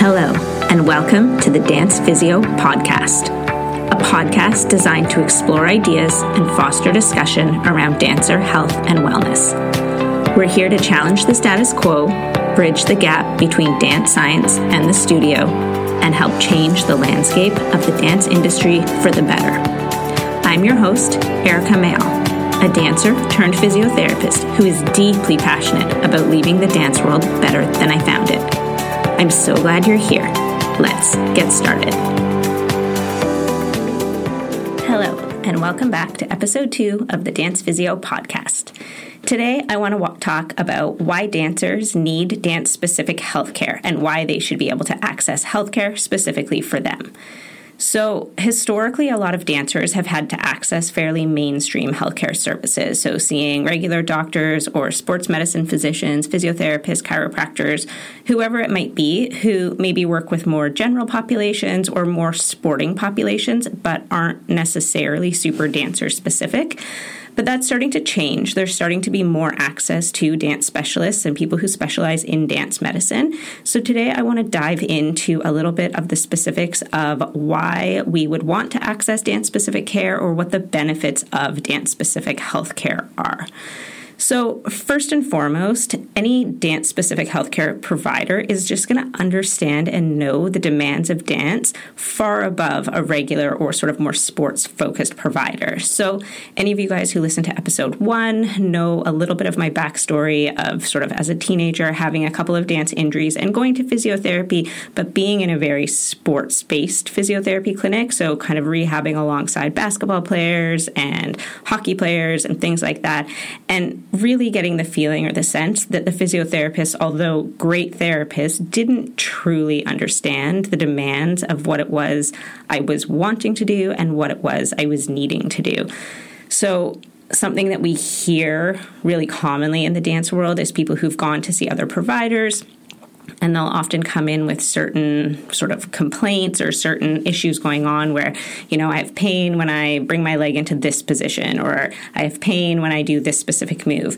Hello, and welcome to the Dance Physio Podcast, a podcast designed to explore ideas and foster discussion around dancer health and wellness. We're here to challenge the status quo, bridge the gap between dance science and the studio, and help change the landscape of the dance industry for the better. I'm your host, Erika Mayall, a dancer turned physiotherapist who is deeply passionate about leaving the dance world better than I found it. I'm so glad you're here. Let's get started. Hello, and welcome back to episode two of the Dance Physio podcast. Today, I want to talk about why dancers need dance specific healthcare and why they should be able to access healthcare specifically for them. So, historically, a lot of dancers have had to access fairly mainstream healthcare services. So, seeing regular doctors or sports medicine physicians, physiotherapists, chiropractors, whoever it might be, who maybe work with more general populations or more sporting populations, but aren't necessarily super dancer specific. But that's starting to change. There's starting to be more access to dance specialists and people who specialize in dance medicine. So today I want to dive into a little bit of the specifics of why we would want to access dance specific care or what the benefits of dance specific healthcare are. So, first and foremost, any dance specific healthcare provider is just going to understand and know the demands of dance far above a regular or sort of more sports focused provider. So, any of you guys who listen to episode one know a little bit of my backstory of sort of as a teenager having a couple of dance injuries and going to physiotherapy, but being in a very sports based physiotherapy clinic. So, kind of rehabbing alongside basketball players and hockey players and things like that. And really getting the feeling or the sense that the physiotherapist, although great therapist, didn't truly understand the demands of what it was I was wanting to do and what it was I was needing to do. So, something that we hear really commonly in the dance world is people who've gone to see other providers and they'll often come in with certain sort of complaints or certain issues going on where you know i have pain when i bring my leg into this position or i have pain when i do this specific move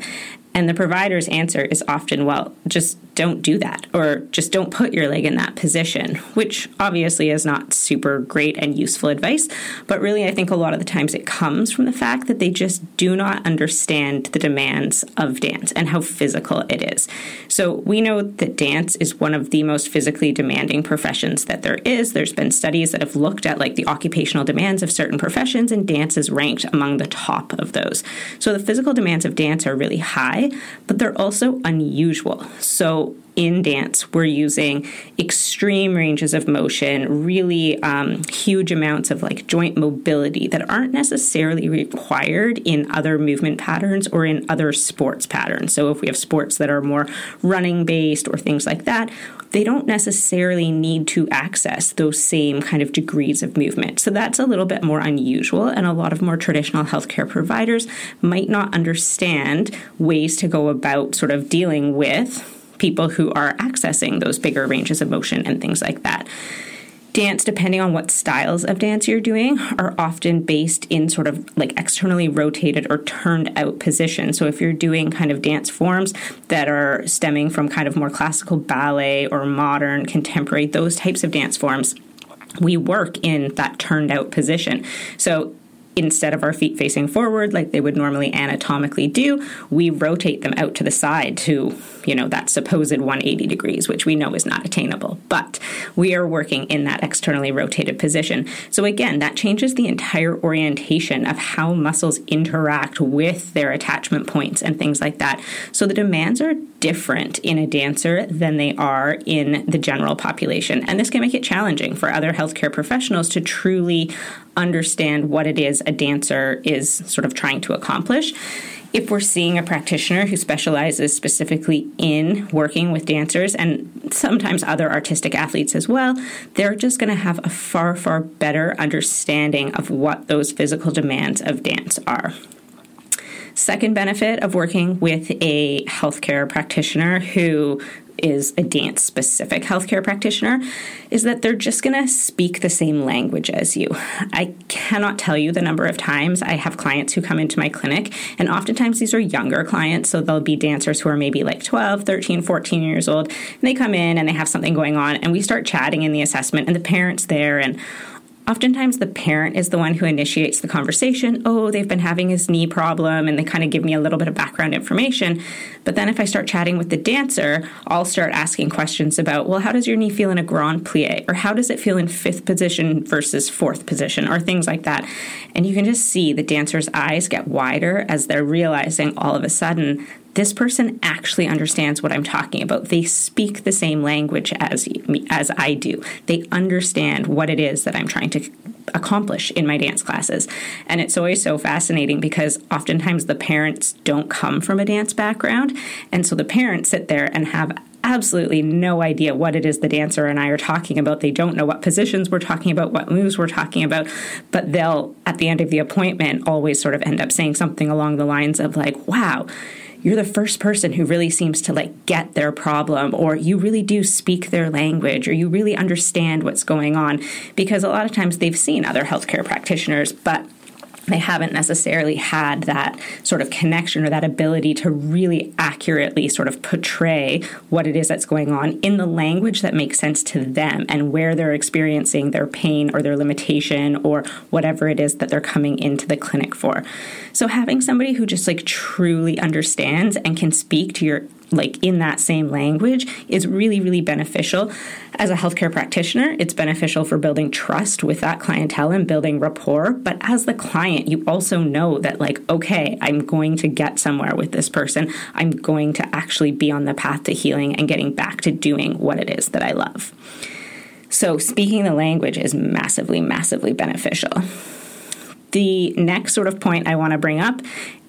and the provider's answer is often, well, just don't do that, or just don't put your leg in that position, which obviously is not super great and useful advice. But really, I think a lot of the times it comes from the fact that they just do not understand the demands of dance and how physical it is. So we know that dance is one of the most physically demanding professions that there is. There's been studies that have looked at like the occupational demands of certain professions, and dance is ranked among the top of those. So the physical demands of dance are really high but they're also unusual. So in dance, we're using extreme ranges of motion, really um, huge amounts of like joint mobility that aren't necessarily required in other movement patterns or in other sports patterns. So, if we have sports that are more running based or things like that, they don't necessarily need to access those same kind of degrees of movement. So, that's a little bit more unusual, and a lot of more traditional healthcare providers might not understand ways to go about sort of dealing with people who are accessing those bigger ranges of motion and things like that. Dance, depending on what styles of dance you're doing, are often based in sort of like externally rotated or turned out positions. So, if you're doing kind of dance forms that are stemming from kind of more classical ballet or modern, contemporary, those types of dance forms, we work in that turned out position. So instead of our feet facing forward like they would normally anatomically do, we rotate them out to the side to, you know, that supposed 180 degrees, which we know is not attainable. But we are working in that externally rotated position. So again, that changes the entire orientation of how muscles interact with their attachment points and things like that. So the demands are different in a dancer than they are in the general population. And this can make it challenging for other healthcare professionals to truly understand what it is a dancer is sort of trying to accomplish. If we're seeing a practitioner who specializes specifically in working with dancers and sometimes other artistic athletes as well, they're just going to have a far, far better understanding of what those physical demands of dance are. Second benefit of working with a healthcare practitioner who is a dance specific healthcare practitioner is that they're just going to speak the same language as you. I cannot tell you the number of times I have clients who come into my clinic, and oftentimes these are younger clients, so they'll be dancers who are maybe like 12, 13, 14 years old, and they come in and they have something going on, and we start chatting in the assessment, and the parent's there, and Oftentimes, the parent is the one who initiates the conversation. Oh, they've been having this knee problem, and they kind of give me a little bit of background information. But then, if I start chatting with the dancer, I'll start asking questions about, well, how does your knee feel in a grand plie? Or how does it feel in fifth position versus fourth position? Or things like that. And you can just see the dancer's eyes get wider as they're realizing all of a sudden this person actually understands what I'm talking about. They speak the same language as me, as I do. They understand what it is that I'm trying to accomplish in my dance classes. And it's always so fascinating because oftentimes the parents don't come from a dance background, and so the parents sit there and have absolutely no idea what it is the dancer and I are talking about. They don't know what positions we're talking about, what moves we're talking about, but they'll, at the end of the appointment, always sort of end up saying something along the lines of, like, wow, you're the first person who really seems to like get their problem or you really do speak their language or you really understand what's going on because a lot of times they've seen other healthcare practitioners but they haven't necessarily had that sort of connection or that ability to really accurately sort of portray what it is that's going on in the language that makes sense to them and where they're experiencing their pain or their limitation or whatever it is that they're coming into the clinic for. So having somebody who just like truly understands and can speak to your like in that same language is really, really beneficial. As a healthcare practitioner, it's beneficial for building trust with that clientele and building rapport. But as the client, you also know that, like, okay, I'm going to get somewhere with this person. I'm going to actually be on the path to healing and getting back to doing what it is that I love. So, speaking the language is massively, massively beneficial. The next sort of point I want to bring up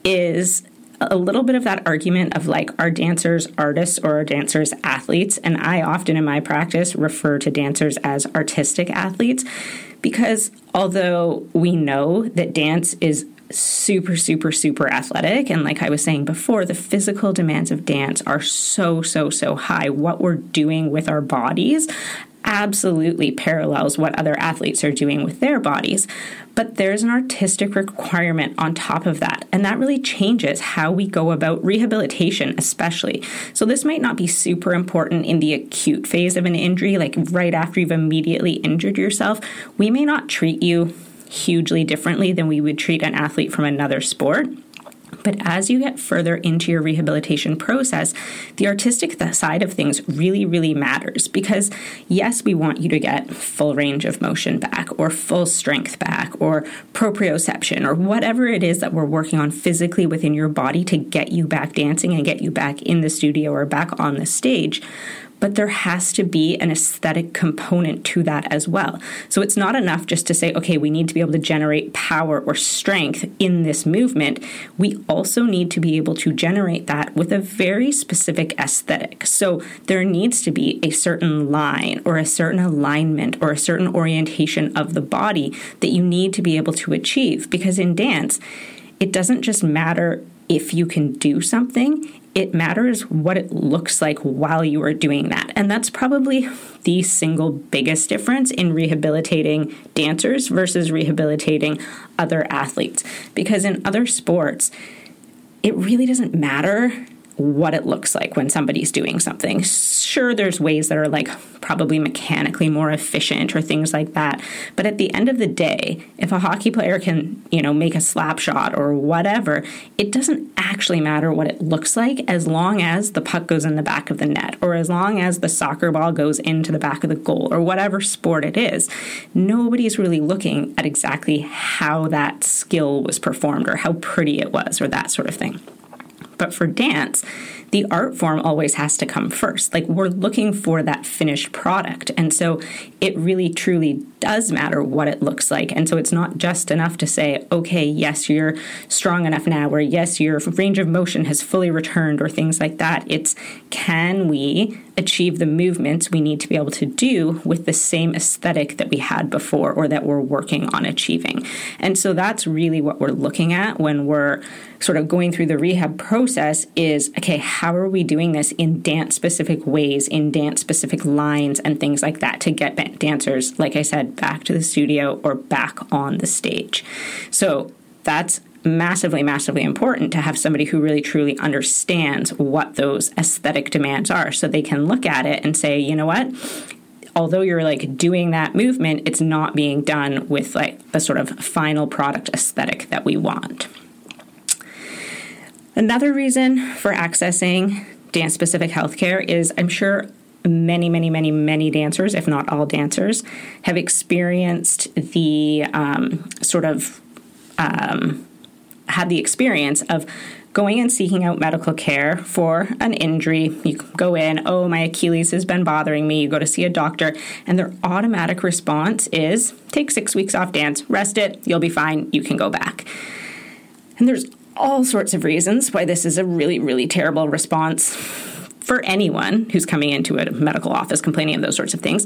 is a little bit of that argument of like are dancers artists or are dancers athletes? And i often in my practice refer to dancers as artistic athletes because although we know that dance is super super super athletic and like i was saying before the physical demands of dance are so so so high. What we're doing with our bodies absolutely parallels what other athletes are doing with their bodies. But there's an artistic requirement on top of that, and that really changes how we go about rehabilitation, especially. So, this might not be super important in the acute phase of an injury, like right after you've immediately injured yourself. We may not treat you hugely differently than we would treat an athlete from another sport. But as you get further into your rehabilitation process, the artistic side of things really, really matters because, yes, we want you to get full range of motion back, or full strength back, or proprioception, or whatever it is that we're working on physically within your body to get you back dancing and get you back in the studio or back on the stage but there has to be an aesthetic component to that as well. So it's not enough just to say, okay, we need to be able to generate power or strength in this movement. We also need to be able to generate that with a very specific aesthetic. So there needs to be a certain line or a certain alignment or a certain orientation of the body that you need to be able to achieve because in dance, it doesn't just matter if you can do something, it matters what it looks like while you are doing that. And that's probably the single biggest difference in rehabilitating dancers versus rehabilitating other athletes. Because in other sports, it really doesn't matter what it looks like when somebody's doing something. Sure, there's ways that are like probably mechanically more efficient or things like that. But at the end of the day, if a hockey player can, you know, make a slap shot or whatever, it doesn't actually matter what it looks like as long as the puck goes in the back of the net or as long as the soccer ball goes into the back of the goal or whatever sport it is. Nobody's really looking at exactly how that skill was performed or how pretty it was or that sort of thing. But for dance, the art form always has to come first. Like we're looking for that finished product. And so it really truly does matter what it looks like. And so it's not just enough to say, okay, yes, you're strong enough now, or yes, your range of motion has fully returned, or things like that. It's can we achieve the movements we need to be able to do with the same aesthetic that we had before or that we're working on achieving. And so that's really what we're looking at when we're sort of going through the rehab process is okay, how are we doing this in dance specific ways, in dance specific lines and things like that to get dancers, like I said, back to the studio or back on the stage. So that's massively, massively important to have somebody who really truly understands what those aesthetic demands are so they can look at it and say, you know what? Although you're like doing that movement, it's not being done with like the sort of final product aesthetic that we want. Another reason for accessing dance specific healthcare is I'm sure many, many, many, many dancers, if not all dancers, have experienced the um, sort of um, had the experience of going and seeking out medical care for an injury. You go in, oh, my Achilles has been bothering me. You go to see a doctor, and their automatic response is take six weeks off dance, rest it, you'll be fine, you can go back. And there's all sorts of reasons why this is a really, really terrible response for anyone who's coming into a medical office complaining of those sorts of things,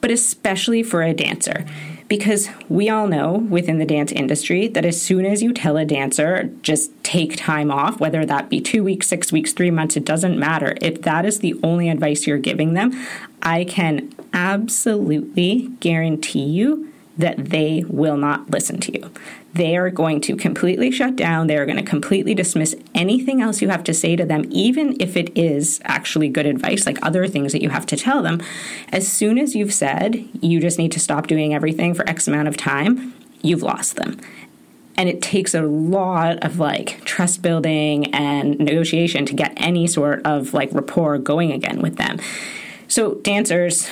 but especially for a dancer. Because we all know within the dance industry that as soon as you tell a dancer, just take time off, whether that be two weeks, six weeks, three months, it doesn't matter. If that is the only advice you're giving them, I can absolutely guarantee you that they will not listen to you they are going to completely shut down. They are going to completely dismiss anything else you have to say to them, even if it is actually good advice, like other things that you have to tell them. As soon as you've said you just need to stop doing everything for X amount of time, you've lost them. And it takes a lot of like trust building and negotiation to get any sort of like rapport going again with them. So, dancers,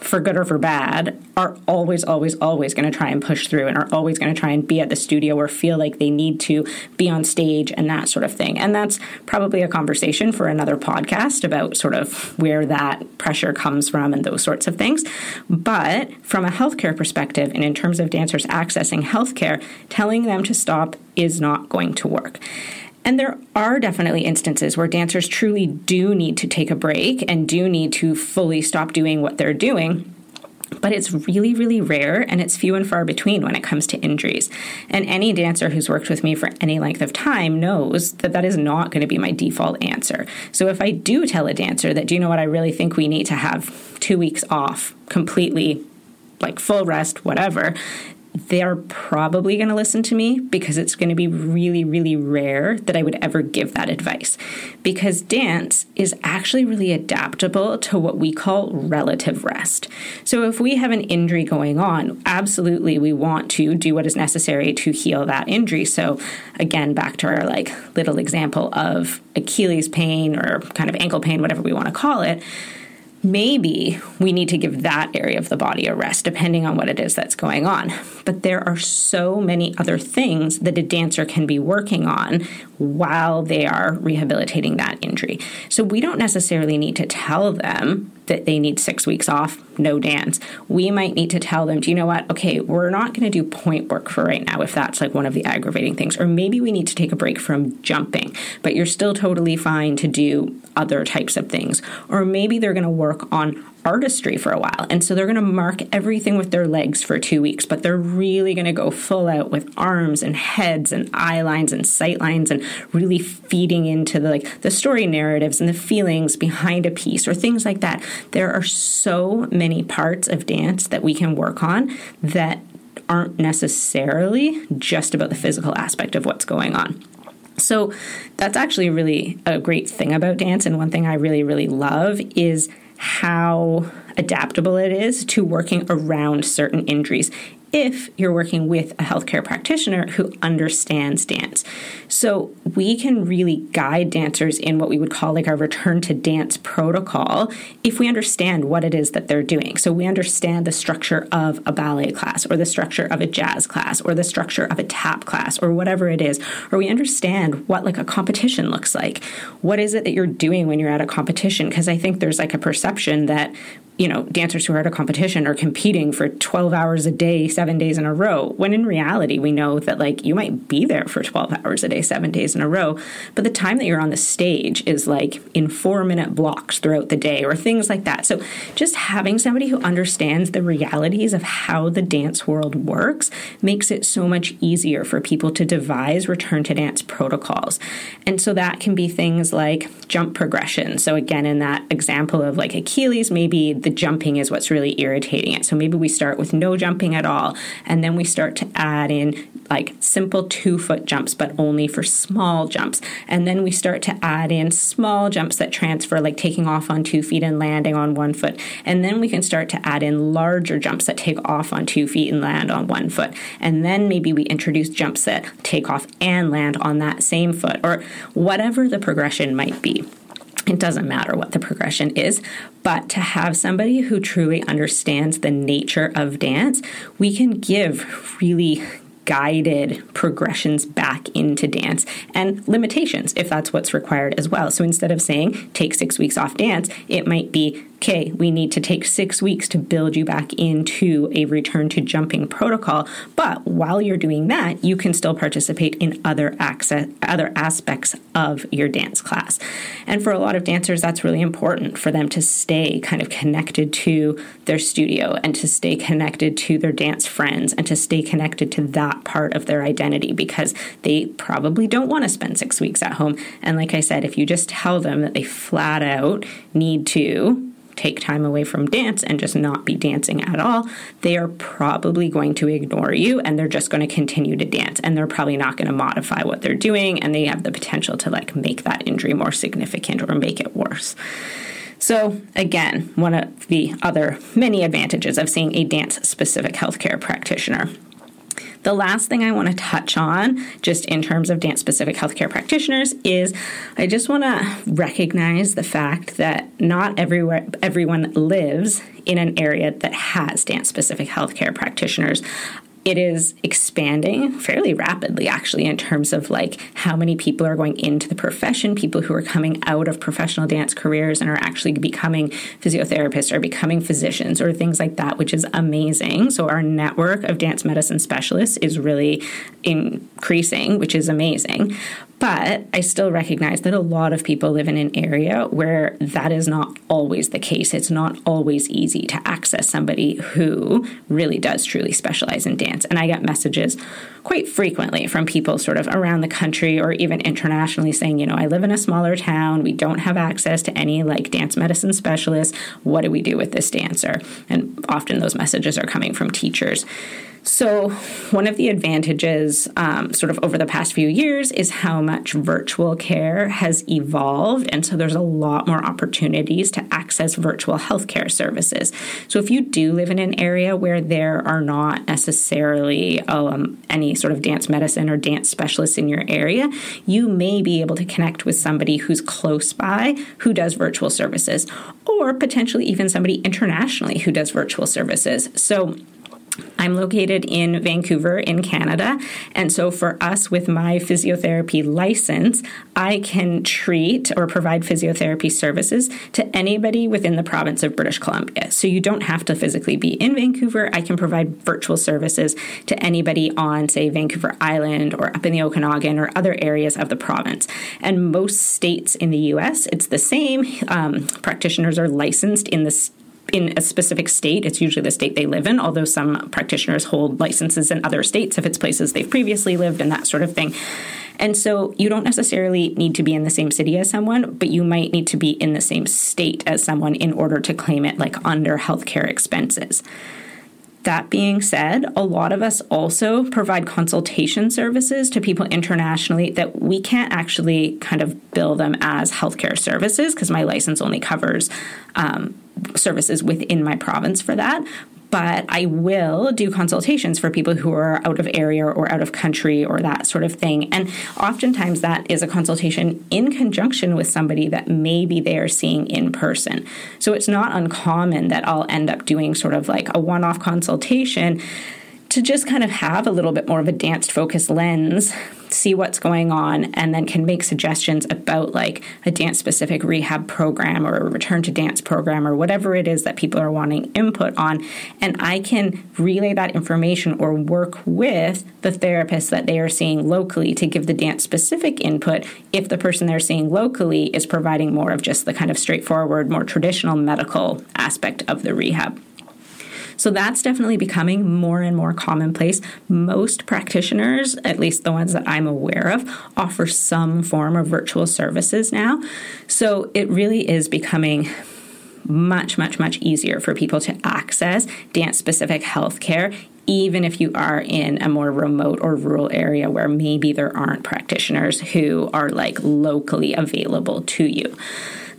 for good or for bad, are always, always, always going to try and push through and are always going to try and be at the studio or feel like they need to be on stage and that sort of thing. And that's probably a conversation for another podcast about sort of where that pressure comes from and those sorts of things. But from a healthcare perspective, and in terms of dancers accessing healthcare, telling them to stop is not going to work. And there are definitely instances where dancers truly do need to take a break and do need to fully stop doing what they're doing. But it's really, really rare and it's few and far between when it comes to injuries. And any dancer who's worked with me for any length of time knows that that is not going to be my default answer. So if I do tell a dancer that, do you know what, I really think we need to have two weeks off completely like full rest, whatever, they're probably going to listen to me because it's going to be really, really rare that I would ever give that advice. Because dance is actually really adaptable to what we call relative rest. So if we have an injury going on, absolutely we want to do what is necessary to heal that injury. So again, back to our like little example of Achilles pain or kind of ankle pain, whatever we want to call it maybe we need to give that area of the body a rest, depending on what it is that's going on. But there are so many other things that a dancer can be working on while they are rehabilitating that injury. So we don't necessarily need to tell them that they need six weeks off, no dance. We might need to tell them, do you know what? Okay, we're not going to do pointe work for right now if that's like one of the aggravating things. Or maybe we need to take a break from jumping, but you're still totally fine to do other types of things. Or maybe they're going to work on artistry for a while. And so they're going to mark everything with their legs for two weeks, but they're really going to go full out with arms and heads and eye lines and sight lines and really feeding into the like the story narratives and the feelings behind a piece or things like that. There are so many parts of dance that we can work on that aren't necessarily just about the physical aspect of what's going on. So that's actually really a great thing about dance. And one thing I really, really love is how adaptable it is to working around certain injuries if you're working with a healthcare practitioner who understands dance. So we can really guide dancers in what we would call like our return to dance protocol if we understand what it is that they're doing. So we understand the structure of a ballet class or the structure of a jazz class or the structure of a tap class or whatever it is, or we understand what like a competition looks like. What is it that you're doing when you're at a competition? Because I think there's like a perception that you know, dancers who are at a competition are competing for 12 hours a day, seven days in a row, when in reality, we know that like you might be there for 12 hours a day, seven days in a row, but the time that you're on the stage is like in four minute blocks throughout the day or things like that. So just having somebody who understands the realities of how the dance world works makes it so much easier for people to devise return to dance protocols. And so that can be things like jump progression. So again, in that example of like Achilles, maybe the jumping is what's really irritating it. So maybe we start with no jumping at all, and then we start to add in like simple two foot jumps, but only for small jumps. And then we start to add in small jumps that transfer, like taking off on two feet and landing on one foot. And then we can start to add in larger jumps that take off on two feet and land on one foot. And then maybe we introduce jumps that take off and land on that same foot, or whatever the progression might be. It doesn't matter what the progression is, but to have somebody who truly understands the nature of dance, we can give really guided progressions back into dance and limitations if that's what's required as well. So instead of saying take six weeks off dance, it might be okay, we need to take six weeks to build you back into a return to jumping protocol. But while you're doing that, you can still participate in other access, other aspects of your dance class. And for a lot of dancers, that's really important for them to stay kind of connected to their studio and to stay connected to their dance friends and to stay connected to that part of their identity because they probably don't want to spend six weeks at home. And like I said, if you just tell them that they flat out need to take time away from dance and just not be dancing at all, they are probably going to ignore you and they're just going to continue to dance and they're probably not going to modify what they're doing and they have the potential to like make that injury more significant or make it worse. So, again, one of the other many advantages of seeing a dance specific healthcare practitioner. The last thing I want to touch on, just in terms of dance specific healthcare practitioners, is I just want to recognize the fact that not everywhere everyone lives in an area that has dance specific healthcare practitioners it is expanding fairly rapidly actually in terms of like how many people are going into the profession. People who are coming out of professional dance careers and are actually becoming physiotherapists or becoming physicians or things like that which is amazing. So our network of dance medicine specialists is really increasing which is amazing but I still recognize that a lot of people live in an area where that is not always the case. It's not always easy to access somebody who really does truly specialize in dance. And I get messages quite frequently from people sort of around the country or even internationally saying, you know, I live in a smaller town. We don't have access to any like dance medicine specialists. What do we do with this dancer? And often those messages are coming from teachers. So, one of the advantages, um, sort of over the past few years, is how much virtual care has evolved. And so, there's a lot more opportunities to access virtual healthcare services. So, if you do live in an area where there are not necessarily um, any sort of dance medicine or dance specialists in your area, you may be able to connect with somebody who's close by who does virtual services, or potentially even somebody internationally who does virtual services. So, I'm located in Vancouver, in Canada. And so, for us, with my physiotherapy license, I can treat or provide physiotherapy services to anybody within the province of British Columbia. So, you don't have to physically be in Vancouver. I can provide virtual services to anybody on, say, Vancouver Island or up in the Okanagan or other areas of the province. And most states in the US, it's the same. Um, practitioners are licensed in the in a specific state. It's usually the state they live in, although some practitioners hold licenses in other states if it's places they've previously lived and that sort of thing. And so you don't necessarily need to be in the same city as someone, but you might need to be in the same state as someone in order to claim it like under healthcare expenses. That being said, a lot of us also provide consultation services to people internationally that we can't actually kind of bill them as healthcare services because my license only covers um, services within my province for that but I will do consultations for people who are out of area or out of country or that sort of thing. And oftentimes that is a consultation in conjunction with somebody that maybe they are seeing in person. So it's not uncommon that I'll end up doing sort of like a one off consultation to just kind of have a little bit more of a dance focused lens see what's going on, and then can make suggestions about like a dance specific rehab program or a return to dance program or whatever it is that people are wanting input on. And I can relay that information or work with the therapist that they are seeing locally to give the dance specific input if the person they're seeing locally is providing more of just the kind of straightforward, more traditional medical aspect of the rehab. So that's definitely becoming more and more commonplace. Most practitioners, at least the ones that I'm aware of, offer some form of virtual services now. So it really is becoming much, much, much easier for people to access dance specific healthcare, even if you are in a more remote or rural area where maybe there aren't practitioners who are like locally available to you.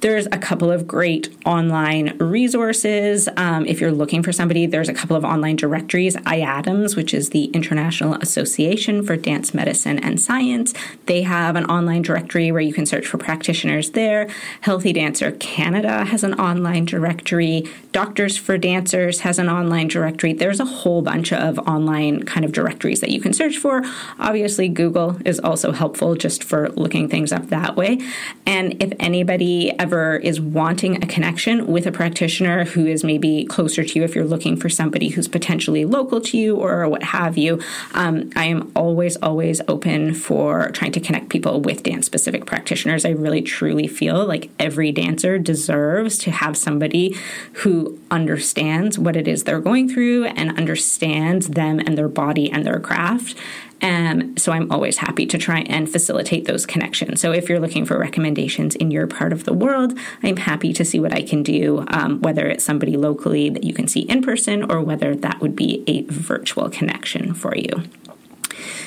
There's a couple of great online resources. Um, if you're looking for somebody, there's a couple of online directories. IADMS, which is the International Association for Dance Medicine and Science, they have an online directory where you can search for practitioners there. Healthy Dancer Canada has an online directory. Doctors for Dancers has an online directory. There's a whole bunch of online kind of directories that you can search for. Obviously, Google is also helpful just for looking things up that way. And if anybody is wanting a connection with a practitioner who is maybe closer to you, if you're looking for somebody who's potentially local to you or what have you, um, I am always, always open for trying to connect people with dance specific practitioners. I really truly feel like every dancer deserves to have somebody who understands what it is they're going through and understands them and their body and their craft um, so I'm always happy to try and facilitate those connections. So if you're looking for recommendations in your part of the world, I'm happy to see what I can do, um, whether it's somebody locally that you can see in person or whether that would be a virtual connection for you.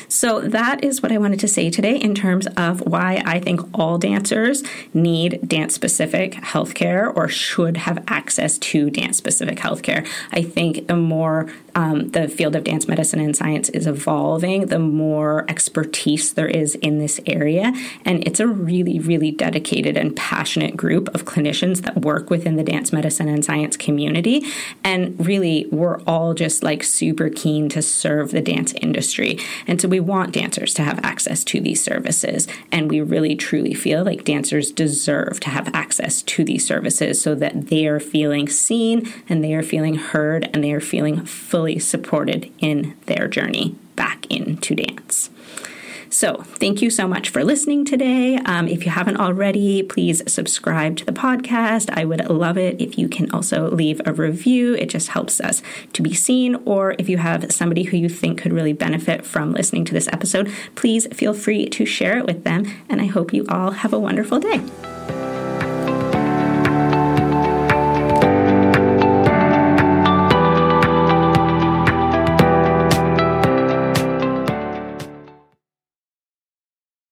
So, that is what I wanted to say today in terms of why I think all dancers need dance specific healthcare or should have access to dance specific healthcare. I think the more um, the field of dance medicine and science is evolving, the more expertise there is in this area. And it's a really, really dedicated and passionate group of clinicians that work within the dance medicine and science community. And really, we're all just like super keen to serve the dance industry. And so we want dancers to have access to these services. And we really truly feel like dancers deserve to have access to these services so that they are feeling seen and they are feeling heard and they are feeling fully supported in their journey back into dance. So, thank you so much for listening today. Um, if you haven't already, please subscribe to the podcast. I would love it if you can also leave a review. It just helps us to be seen. Or if you have somebody who you think could really benefit from listening to this episode, please feel free to share it with them. And I hope you all have a wonderful day.